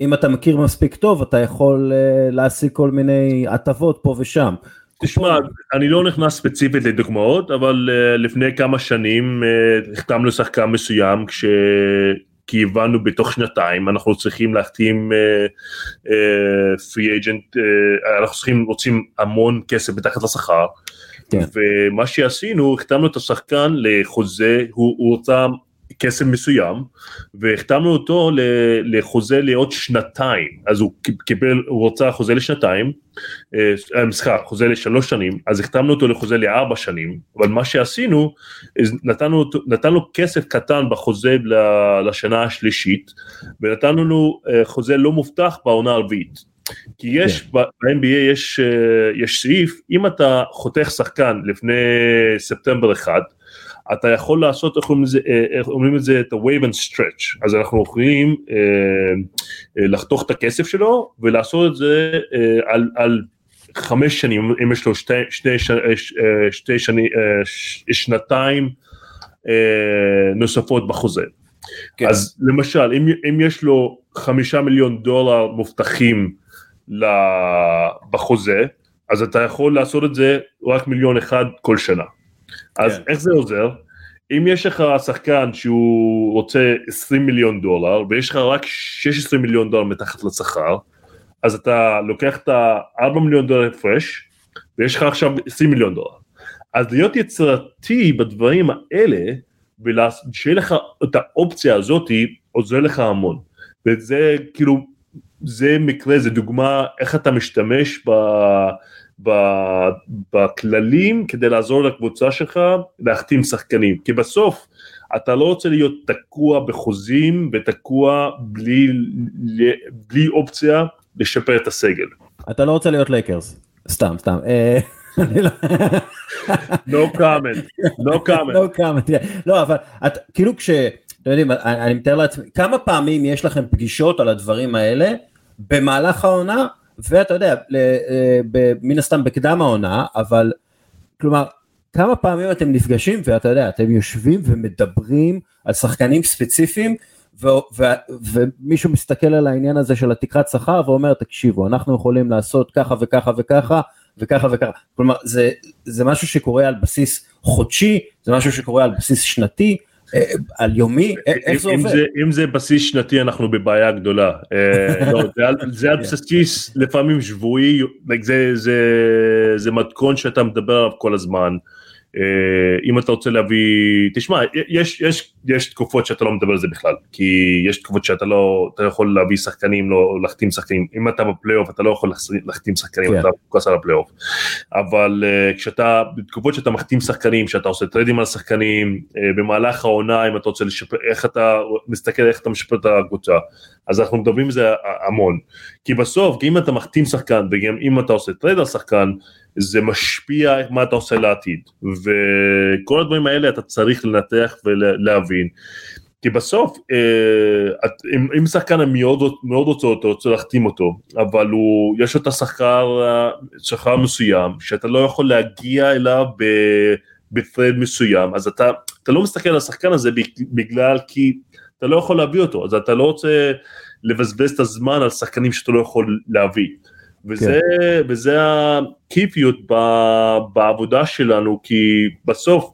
אם אתה מכיר מספיק טוב אתה יכול אה, להשיג כל מיני הטבות פה ושם. תשמע, אני לא נכנס ספציפית לדוגמאות, אבל uh, לפני כמה שנים uh, החתמנו שחקן מסוים כש... כי הבנו בתוך שנתיים אנחנו צריכים להחתים פרי uh, אייג'נט, uh, uh, אנחנו צריכים, רוצים המון כסף מתחת לשכר, כן. ומה שעשינו, החתמנו את השחקן לחוזה, הוא, הוא רצה כסף מסוים והחתמנו אותו לחוזה לעוד שנתיים אז הוא קיבל הוא רוצה חוזה לשנתיים אה, אה, סליחה חוזה לשלוש שנים אז החתמנו אותו לחוזה לארבע שנים אבל מה שעשינו נתנו, נתנו כסף קטן בחוזה לשנה השלישית ונתנו לו אה, חוזה לא מובטח בעונה הרביעית כי יש כן. ב-NBA יש, יש סעיף אם אתה חותך שחקן לפני ספטמבר אחד אתה יכול לעשות, איך אומרים את זה, את ה-wave and stretch, אז אנחנו יכולים אה, אה, לחתוך את הכסף שלו ולעשות את זה אה, על, על חמש שנים, אם יש לו שתי, שתי, שתי, שתי שני, שנתיים נוספות בחוזה. כן. אז למשל, אם, אם יש לו חמישה מיליון דולר מובטחים בחוזה, אז אתה יכול לעשות את זה רק מיליון אחד כל שנה. אז כן. איך זה עוזר? אם יש לך שחקן שהוא רוצה 20 מיליון דולר ויש לך רק 16 מיליון דולר מתחת לשכר, אז אתה לוקח את ה-4 מיליון דולר הפרש ויש לך עכשיו 20 מיליון דולר. אז להיות יצירתי בדברים האלה ושיהיה לך את האופציה הזאתי עוזר לך המון. וזה כאילו, זה מקרה, זה דוגמה איך אתה משתמש ב... בכללים כדי לעזור לקבוצה שלך להחתים שחקנים כי בסוף אתה לא רוצה להיות תקוע בחוזים ותקוע בלי, בלי אופציה לשפר את הסגל. אתה לא רוצה להיות לייקרס סתם סתם. אה, לא- no comment, no comment. no comment, לא אבל את, כאילו כש, אתם יודעים, אני מתאר לעצמי, כמה פעמים יש לכם פגישות על הדברים האלה במהלך העונה ואתה יודע, אה, מן הסתם בקדם העונה, אבל כלומר, כמה פעמים אתם נפגשים ואתה יודע, אתם יושבים ומדברים על שחקנים ספציפיים, ו- ו- ומישהו מסתכל על העניין הזה של התקרת שכר ואומר, תקשיבו, אנחנו יכולים לעשות ככה וככה וככה, וככה וככה. כלומר, זה, זה משהו שקורה על בסיס חודשי, זה משהו שקורה על בסיס שנתי, על יומי, איך זה עובד? אם זה בסיס שנתי אנחנו בבעיה גדולה, אה, לא, זה על בסיס לפעמים שבועי, זה מתכון שאתה מדבר עליו כל הזמן. אה, אם אתה רוצה להביא, תשמע, יש, יש, יש תקופות שאתה לא מדבר על זה בכלל, כי יש תקופות שאתה לא, אתה יכול להביא שחקנים, לא להחתים שחקנים, אם אתה בפלייאוף אתה לא יכול להחתים שחקנים, כן. אתה מפוקס על הפלייאוף, אבל uh, כשאתה, בתקופות שאתה מחתים שחקנים, שאתה עושה טריידים על שחקנים, uh, במהלך העונה, אם אתה רוצה לשפר, איך אתה מסתכל איך אתה משפר את הקבוצה, אז אנחנו מדברים על זה המון, כי בסוף, כי אם אתה מחתים שחקן, וגם אם אתה עושה טרייד על שחקן, זה משפיע מה אתה עושה לעתיד. וכל הדברים האלה אתה צריך לנתח ולהבין. כי בסוף אה, אם, שחקן מאוד, מאוד רוצה אותו, רוצה להחתים אותו, אבל הוא, יש לו את השכר, שכר מסוים, שאתה לא יכול להגיע אליו בפרד מסוים, אז אתה, אתה לא מסתכל על השחקן הזה בגלל כי אתה לא יכול להביא אותו, אז אתה לא רוצה לבזבז את הזמן על שחקנים שאתה לא יכול להביא. וזה, כן. וזה הקיפיות בעבודה שלנו, כי בסוף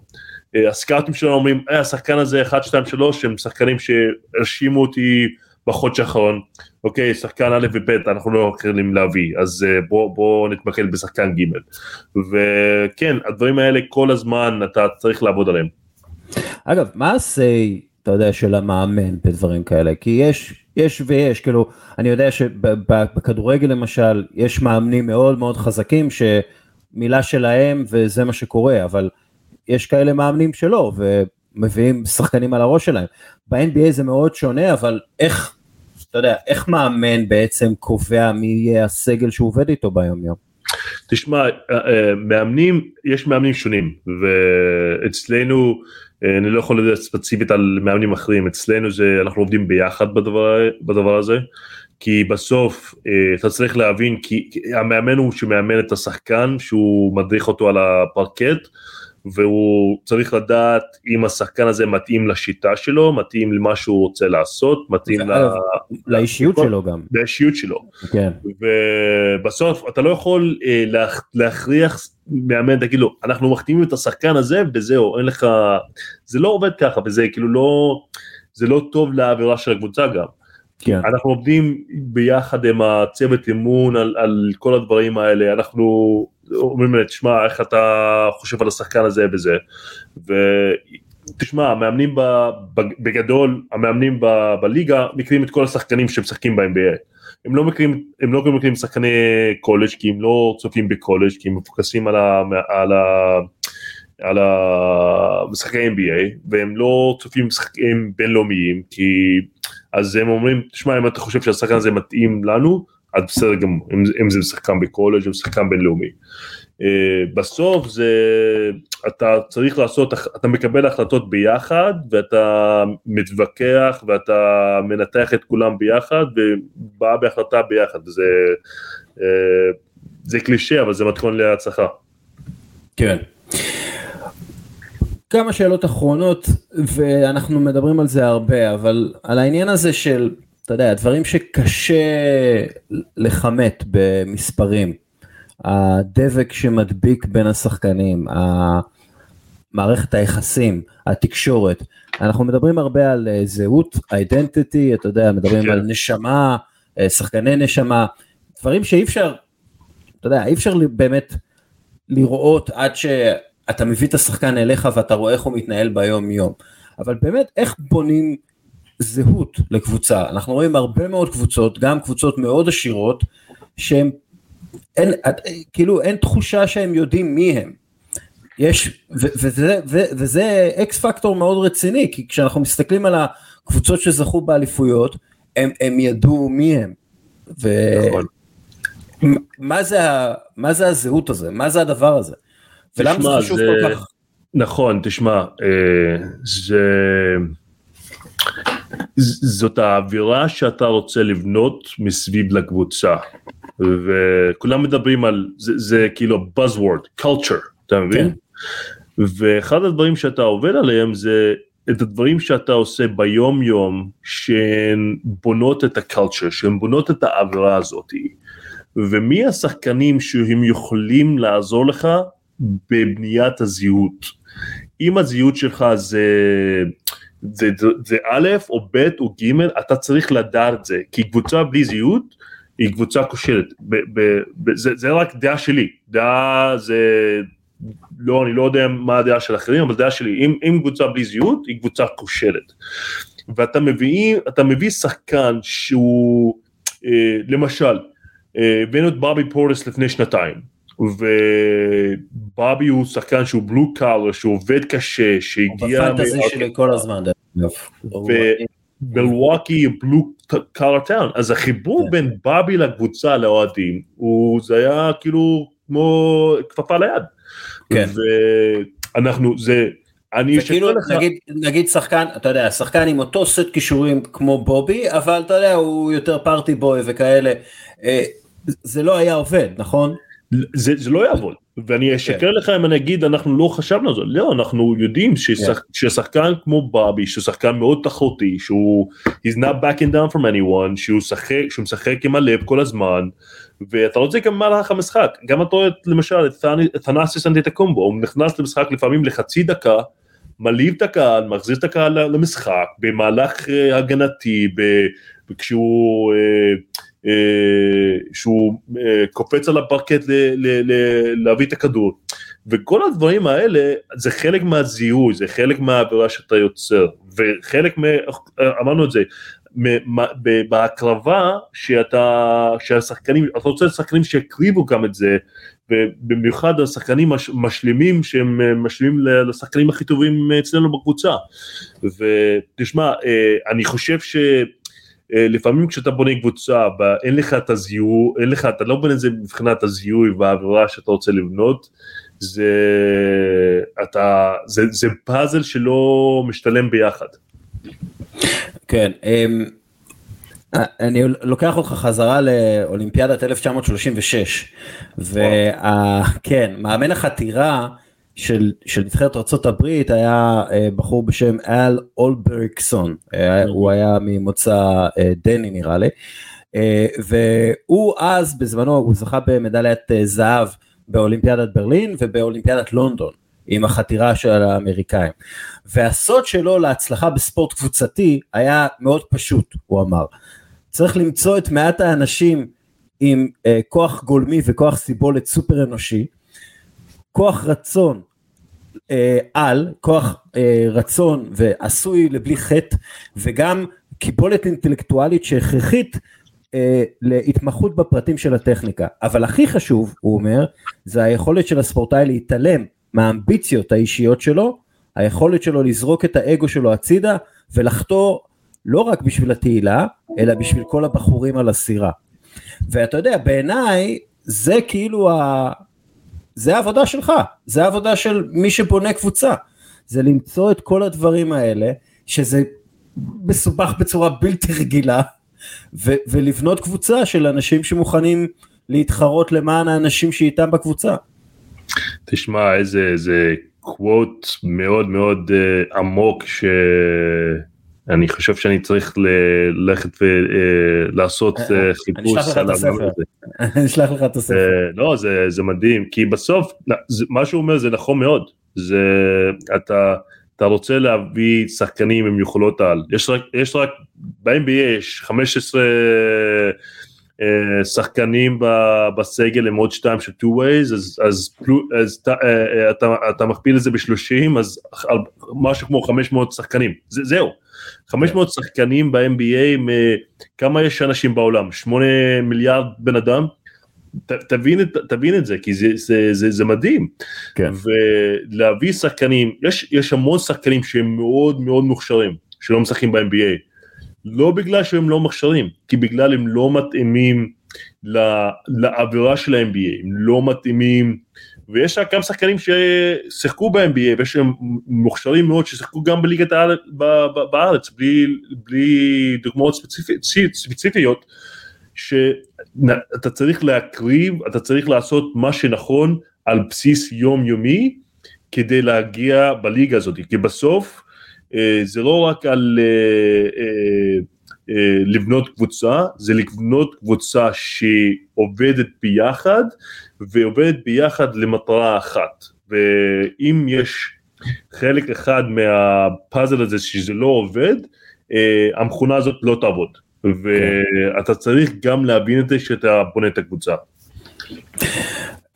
אה, הסקאוטים שלנו אומרים, אה, השחקן הזה 1, 2, 3, הם שחקנים שהרשימו אותי בחודש האחרון, אוקיי, שחקן א' וב' אנחנו לא יכולים להביא, אז אה, בוא, בוא נתמקד בשחקן ג', וכן, הדברים האלה כל הזמן אתה צריך לעבוד עליהם. אגב, מה ה-say, אתה יודע, של המאמן בדברים כאלה? כי יש יש ויש, כאילו, אני יודע שבכדורגל למשל, יש מאמנים מאוד מאוד חזקים שמילה שלהם וזה מה שקורה, אבל יש כאלה מאמנים שלא, ומביאים שחקנים על הראש שלהם. ב-NBA זה מאוד שונה, אבל איך, אתה יודע, איך מאמן בעצם קובע מי יהיה הסגל שהוא עובד איתו ביום יום? תשמע, אה, אה, מאמנים, יש מאמנים שונים, ואצלנו, אני לא יכול לדעת ספציפית על מאמנים אחרים, אצלנו זה, אנחנו עובדים ביחד בדבר, בדבר הזה, כי בסוף אה, אתה צריך להבין, כי המאמן הוא שמאמן את השחקן, שהוא מדריך אותו על הפרקט, והוא צריך לדעת אם השחקן הזה מתאים לשיטה שלו, מתאים למה שהוא רוצה לעשות, מתאים ל... לאישיות שלו גם. לאישיות שלו. כן. ובסוף אתה לא יכול אה, להכריח מאמן, תגיד לו, אנחנו מחתימים את השחקן הזה וזהו, אין לך... זה לא עובד ככה וזה כאילו לא... זה לא טוב לאווירה של הקבוצה גם. כן. אנחנו עובדים ביחד עם הצוות אמון על, על כל הדברים האלה, אנחנו אומרים לי, תשמע, איך אתה חושב על השחקן הזה וזה, ותשמע, המאמנים ב, בגדול, המאמנים ב, בליגה מכירים את כל השחקנים שמשחקים ב-NBA. הם לא מכירים, הם לא מכירים שחקני קולג' כי הם לא צופים בקולג' כי הם מפוקסים על ה... על ה על המשחקי NBA והם לא צופים משחקים בינלאומיים כי אז הם אומרים תשמע אם אתה חושב שהשחקן הזה מתאים לנו אז בסדר גמור אם, אם זה שחקן בקולג' או שחקן בינלאומי. Uh, בסוף זה אתה צריך לעשות אתה מקבל החלטות ביחד ואתה מתווכח ואתה מנתח את כולם ביחד ובא בהחלטה ביחד וזה uh, זה קלישה אבל זה מתכון להצלחה. כן. כמה שאלות אחרונות ואנחנו מדברים על זה הרבה אבל על העניין הזה של אתה יודע דברים שקשה לכמת במספרים הדבק שמדביק בין השחקנים מערכת היחסים התקשורת אנחנו מדברים הרבה על אה, זהות אידנטיטי אתה יודע מדברים כן. על נשמה אה, שחקני נשמה דברים שאי אפשר אתה יודע אי אפשר באמת לראות עד ש... אתה מביא את השחקן אליך ואתה רואה איך הוא מתנהל ביום יום. אבל באמת איך בונים זהות לקבוצה אנחנו רואים הרבה מאוד קבוצות גם קבוצות מאוד עשירות שהם אין כאילו אין תחושה שהם יודעים מי הם. יש ו, וזה, ו, וזה אקס פקטור מאוד רציני כי כשאנחנו מסתכלים על הקבוצות שזכו באליפויות הם, הם ידעו מי הם. ו... נכון. מה זה, מה זה הזהות הזה מה זה הדבר הזה. ולמה זה חשוב זה... כל כך? נכון, תשמע, אה, זה... זאת האווירה שאתה רוצה לבנות מסביב לקבוצה וכולם מדברים על זה, זה כאילו buzzword culture אתה מבין כן. ואחד הדברים שאתה עובד עליהם זה את הדברים שאתה עושה ביום יום שהן בונות את הקלצ'ר שהן בונות את האווירה הזאת ומי השחקנים שהם יכולים לעזור לך בבניית הזהות. אם הזהות שלך זה, זה, זה, זה א' או ב' או ג', אתה צריך לדעת את זה, כי קבוצה בלי זהות היא קבוצה כושלת, ב, ב, ב, זה, זה רק דעה שלי, דעה זה, לא, אני לא יודע מה הדעה של אחרים, אבל דעה שלי, אם, אם קבוצה בלי זהות היא קבוצה כושלת. ואתה מביא, מביא שחקן שהוא, אה, למשל, אה, הבאנו את ברבי פורטס לפני שנתיים, ובובי הוא שחקן שהוא בלו קאלר, שהוא עובד קשה, שהגיע... הוא בפנטזי שלי כל הזמן. ומלווקי בלו קאלר טאון, אז החיבור כן. בין בובי לקבוצה לאוהדים, זה היה כאילו כמו כפפה ליד. כן. ואנחנו, זה... אני כאילו לך... נגיד, נגיד שחקן, אתה יודע, שחקן עם אותו סט כישורים כמו בובי, אבל אתה יודע, הוא יותר פארטי בוי וכאלה, אה, זה לא היה עובד, נכון? זה, זה לא יעבוד ואני אשקר כן. לך אם אני אגיד אנחנו לא חשבנו על זה לא אנחנו יודעים ששח, yeah. ששחקן כמו בובי ששחקן מאוד תחרותי שהוא he's not backing down from anyone שהוא שחק, שהוא משחק עם הלב כל הזמן ואתה רוצה גם במהלך המשחק גם אתה רואה למשל את תנאסיס אנטיטקומבו הוא נכנס למשחק לפעמים לחצי דקה מלהיב את הקהל מחזיר את הקהל למשחק במהלך uh, הגנתי כשהוא uh, אה, שהוא אה, קופץ על הפרקט להביא את הכדור. וכל הדברים האלה זה חלק מהזיהוי זה חלק מהעבירה שאתה יוצר. וחלק מ... אמרנו את זה בהקרבה שאתה שהשחקנים אתה רוצה שחקנים שיקריבו גם את זה ובמיוחד השחקנים משלימים שהם אה, משלימים לשחקנים הכי טובים אצלנו בקבוצה. ותשמע אני חושב ש... אה, לפעמים כשאתה בונה קבוצה אין לך את הזיהוי, אין לך, אתה לא בונה את זה מבחינת הזיהוי והעבירה שאתה רוצה לבנות, זה, אתה, זה, זה פאזל שלא משתלם ביחד. כן, אמ, אני לוקח אותך חזרה לאולימפיאדת 1936, וכן, מאמן החתירה של, של נבחרת ארה"ב היה אה, בחור בשם אל אולברקסון, אה, הוא היה ממוצא אה, דני נראה לי, והוא אז בזמנו הוא זכה במדליית זהב באולימפיאדת ברלין ובאולימפיאדת לונדון עם החתירה של האמריקאים. והסוד שלו להצלחה בספורט קבוצתי היה מאוד פשוט, הוא אמר. צריך למצוא את מעט האנשים עם כוח גולמי וכוח סיבולת סופר אנושי, כוח רצון אה, על, כוח אה, רצון ועשוי לבלי חטא, וגם קיבולת אינטלקטואלית שהכרחית אה, להתמחות בפרטים של הטכניקה. אבל הכי חשוב, הוא אומר, זה היכולת של הספורטאי להתעלם מהאמביציות האישיות שלו, היכולת שלו לזרוק את האגו שלו הצידה ולחתור לא רק בשביל התהילה, אלא בשביל כל הבחורים על הסירה. ואתה יודע, בעיניי זה כאילו ה... זה העבודה שלך, זה העבודה של מי שבונה קבוצה, זה למצוא את כל הדברים האלה, שזה מסובך בצורה בלתי רגילה, ו- ולבנות קבוצה של אנשים שמוכנים להתחרות למען האנשים שאיתם בקבוצה. תשמע איזה איזה קוואט מאוד מאוד uh, עמוק שאני חושב שאני צריך ללכת ולעשות uh, uh, חיפוש על המאמר הזה. אני אשלח לך את הספר. לא זה מדהים כי בסוף מה שהוא אומר זה נכון מאוד זה אתה. אתה רוצה להביא שחקנים עם יכולות על, יש רק, יש רק, ב-NBA יש 15 uh, שחקנים בסגל עם עוד שתיים של 2 ways, אז, אז, אז אתה, אתה מכפיל את זה ב-30, אז משהו כמו 500 שחקנים, זה, זהו. 500 שחקנים ב-NBA, כמה יש אנשים בעולם? 8 מיליארד בן אדם? ת, תבין, את, תבין את זה כי זה, זה, זה, זה מדהים כן. ולהביא שחקנים יש, יש המון שחקנים שהם מאוד מאוד מוכשרים שלא משחקים ב-NBA לא בגלל שהם לא מוכשרים כי בגלל הם לא מתאימים לאווירה של ה-NBA הם לא מתאימים ויש גם שחקנים ששיחקו ב-NBA ויש להם מוכשרים מאוד ששיחקו גם בליגת הארץ בארץ בלי, בלי דוגמאות ספציפיות, ספציפיות שאתה צריך להקריב, אתה צריך לעשות מה שנכון על בסיס יומיומי כדי להגיע בליגה הזאת, כי בסוף אה, זה לא רק על אה, אה, לבנות קבוצה, זה לבנות קבוצה שעובדת ביחד ועובדת ביחד למטרה אחת, ואם יש חלק אחד מהפאזל הזה שזה לא עובד, המכונה הזאת לא תעבוד. ואתה צריך גם להבין את זה כשאתה בונה את הקבוצה.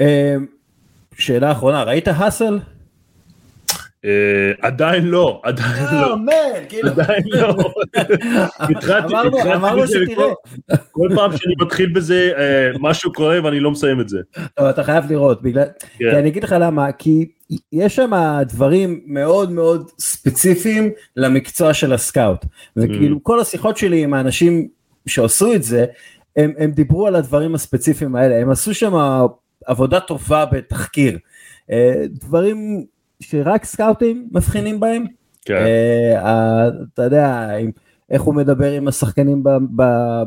אמ, שאלה אחרונה, ראית האסל? אה, עדיין לא, עדיין לא, כאילו. עדיין לא, התחלתי, אמרנו שתראה, כל פעם שאני מתחיל בזה אה, משהו קורה ואני לא מסיים את זה. אתה חייב לראות, כן. כי אני אגיד לך למה, כי יש שם דברים מאוד מאוד ספציפיים למקצוע של הסקאוט, וכאילו mm. כל השיחות שלי עם האנשים שעשו את זה, הם, הם דיברו על הדברים הספציפיים האלה, הם עשו שם עבודה טובה בתחקיר, אה, דברים שרק סקאוטים מבחינים בהם. כן. אה, אתה יודע, איך הוא מדבר עם השחקנים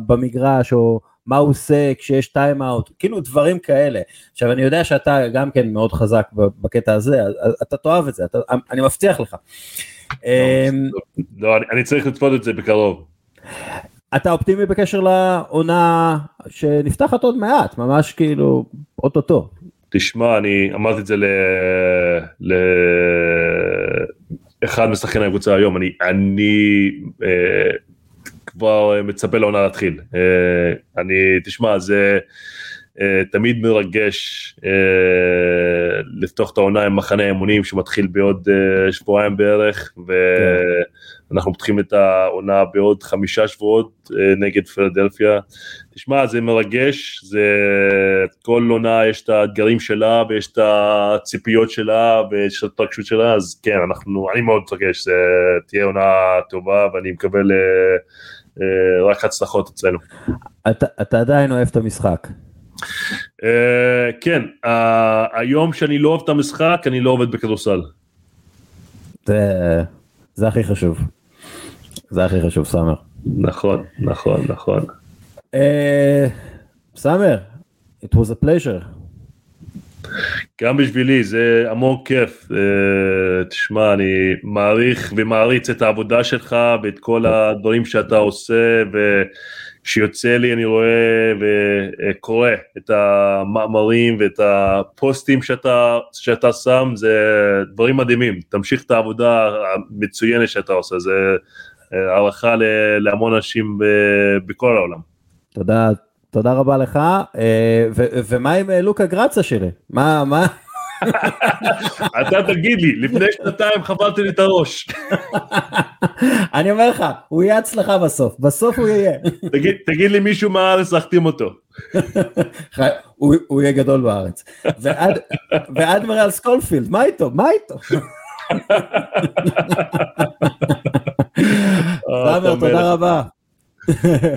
במגרש, או מה הוא עושה כשיש טיים אאוט, כאילו דברים כאלה. עכשיו אני יודע שאתה גם כן מאוד חזק בקטע הזה, אתה תאהב את זה, אתה, אני מבטיח לך. לא, אמ, לא אני צריך לצפות את זה בקרוב. אתה אופטימי בקשר לעונה שנפתחת עוד מעט, ממש כאילו אוטוטו. תשמע, אני אמרתי את זה לאחד משחקני הקבוצה היום, אני, אני אה, כבר מצפה לעונה להתחיל. אה, אני, תשמע, זה אה, תמיד מרגש אה, לפתוח את העונה עם מחנה האמונים שמתחיל בעוד אה, שבועיים בערך, ואנחנו פותחים את העונה בעוד חמישה שבועות אה, נגד פילדלפיה. תשמע, זה מרגש, זה כל עונה יש את האתגרים שלה ויש את הציפיות שלה ויש את ההתרגשות שלה, אז כן, אנחנו, אני מאוד מתרגש, זה תהיה עונה טובה ואני מקבל אה, רק הצלחות אצלנו. אתה, אתה עדיין אוהב את המשחק. Uh, כן, uh, היום שאני לא אוהב את המשחק, אני לא עובד בכדורסל. זה, זה הכי חשוב. זה הכי חשוב, סאמר. נכון, נכון, נכון. אה, סאמר, it was a pleasure. גם בשבילי זה המון כיף, uh, תשמע אני מעריך ומעריץ את העבודה שלך ואת כל הדברים שאתה עושה וכשיוצא לי אני רואה וקורא את המאמרים ואת הפוסטים שאתה, שאתה שם זה דברים מדהימים, תמשיך את העבודה המצוינת שאתה עושה, זה הערכה להמון אנשים בכל העולם. תודה, תודה רבה לך, אה, ומה עם אה, לוקה גרצה שלי? מה, מה? אתה תגיד לי, לפני שנתיים חבלתי לי את הראש. אני אומר לך, הוא יהיה אצלך בסוף, בסוף הוא יהיה. תגיד לי מישהו מהארץ להחתים אותו. הוא יהיה גדול בארץ. ואדמרל סקולפילד, מה איתו? מה איתו? סאמר, תודה רבה.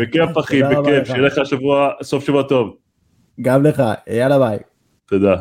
בכיף אחי, בכיף, שיהיה לך שבוע, סוף שבוע טוב. גם לך, יאללה ביי. תודה.